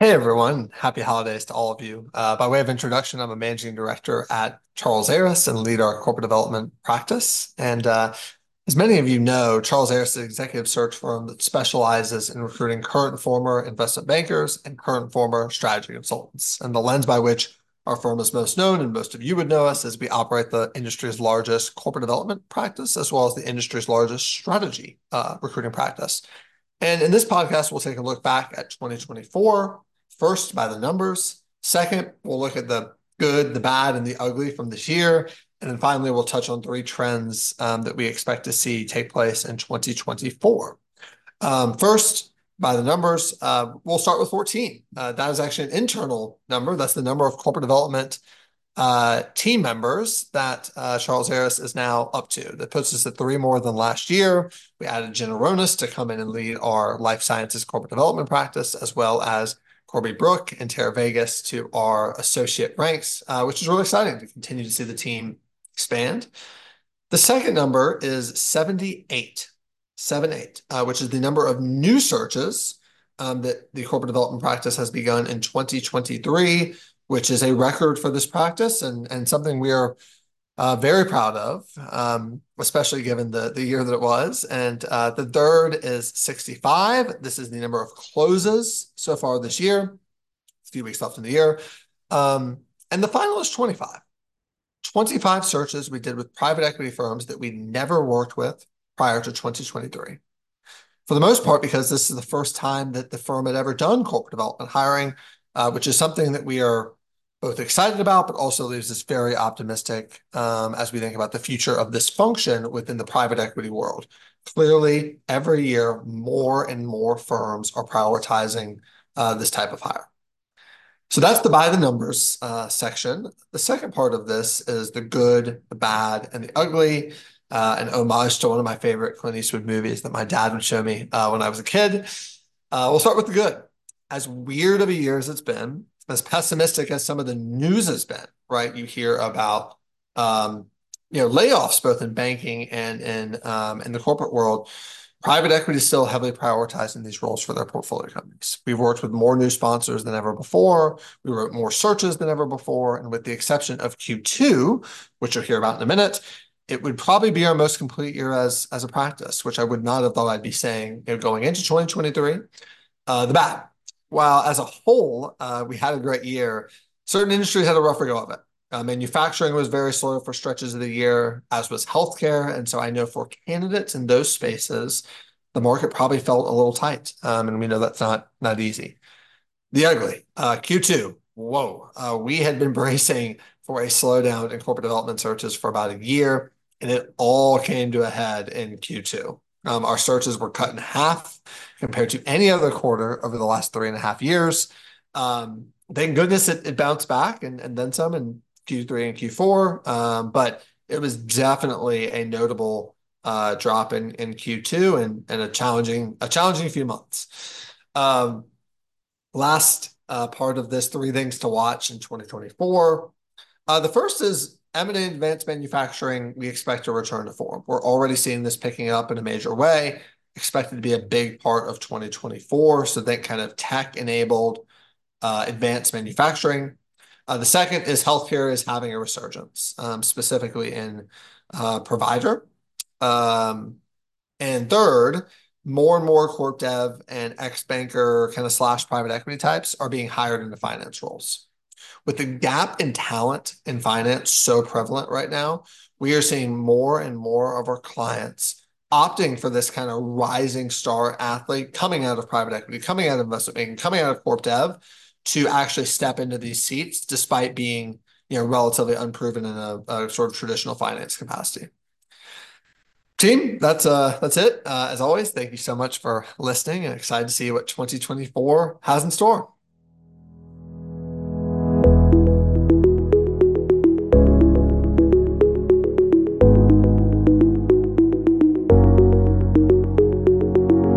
Hey everyone, happy holidays to all of you. Uh, by way of introduction, I'm a managing director at Charles Aris and lead our corporate development practice. And uh, as many of you know, Charles Aris is an executive search firm that specializes in recruiting current and former investment bankers and current and former strategy consultants. And the lens by which our firm is most known, and most of you would know us, is we operate the industry's largest corporate development practice, as well as the industry's largest strategy uh, recruiting practice. And in this podcast, we'll take a look back at 2024 First, by the numbers. Second, we'll look at the good, the bad, and the ugly from this year. And then finally, we'll touch on three trends um, that we expect to see take place in 2024. Um, first, by the numbers, uh, we'll start with 14. Uh, that is actually an internal number. That's the number of corporate development uh, team members that uh, Charles Aris is now up to. That puts us at three more than last year. We added Ginna Ronis to come in and lead our life sciences corporate development practice, as well as Corby Brook and Tara Vegas to our associate ranks, uh, which is really exciting to continue to see the team expand. The second number is 78, 78, uh, which is the number of new searches um, that the corporate development practice has begun in 2023, which is a record for this practice and, and something we are uh, very proud of, um, especially given the, the year that it was. And uh, the third is 65. This is the number of closes so far this year. A few weeks left in the year. Um, and the final is 25. 25 searches we did with private equity firms that we never worked with prior to 2023. For the most part, because this is the first time that the firm had ever done corporate development hiring, uh, which is something that we are both excited about, but also leaves us very optimistic um, as we think about the future of this function within the private equity world. Clearly, every year, more and more firms are prioritizing uh, this type of hire. So that's the by the numbers uh, section. The second part of this is the good, the bad, and the ugly. Uh, an homage to one of my favorite Clint Eastwood movies that my dad would show me uh, when I was a kid. Uh, we'll start with the good. As weird of a year as it's been, as pessimistic as some of the news has been, right? You hear about um, you know layoffs both in banking and in um, in the corporate world. Private equity is still heavily prioritizing these roles for their portfolio companies. We've worked with more new sponsors than ever before. We wrote more searches than ever before, and with the exception of Q2, which you'll hear about in a minute, it would probably be our most complete year as as a practice, which I would not have thought I'd be saying you know, going into 2023. Uh, the bad, while as a whole, uh, we had a great year, certain industries had a rougher go of it. Uh, manufacturing was very slow for stretches of the year, as was healthcare. And so I know for candidates in those spaces, the market probably felt a little tight. Um, and we know that's not not easy. The ugly, uh, Q2, whoa. Uh, we had been bracing for a slowdown in corporate development searches for about a year, and it all came to a head in Q2. Um, our searches were cut in half compared to any other quarter over the last three and a half years. Um, thank goodness it, it bounced back and, and then some in Q3 and Q4. Um, but it was definitely a notable uh, drop in, in Q2 and, and a challenging a challenging few months. Um, last uh, part of this, three things to watch in 2024. Uh, the first is M&A advanced manufacturing, we expect to return to form. We're already seeing this picking up in a major way, expected to be a big part of 2024. So think kind of tech-enabled uh, advanced manufacturing. Uh, the second is healthcare is having a resurgence, um, specifically in uh, provider. Um, and third, more and more corp dev and ex-banker kind of slash private equity types are being hired into finance roles. With the gap in talent in finance so prevalent right now, we are seeing more and more of our clients opting for this kind of rising star athlete coming out of private equity, coming out of investment banking, coming out of corp dev to actually step into these seats despite being you know relatively unproven in a, a sort of traditional finance capacity. Team, that's uh that's it. Uh, as always, thank you so much for listening and excited to see what 2024 has in store. Thank you.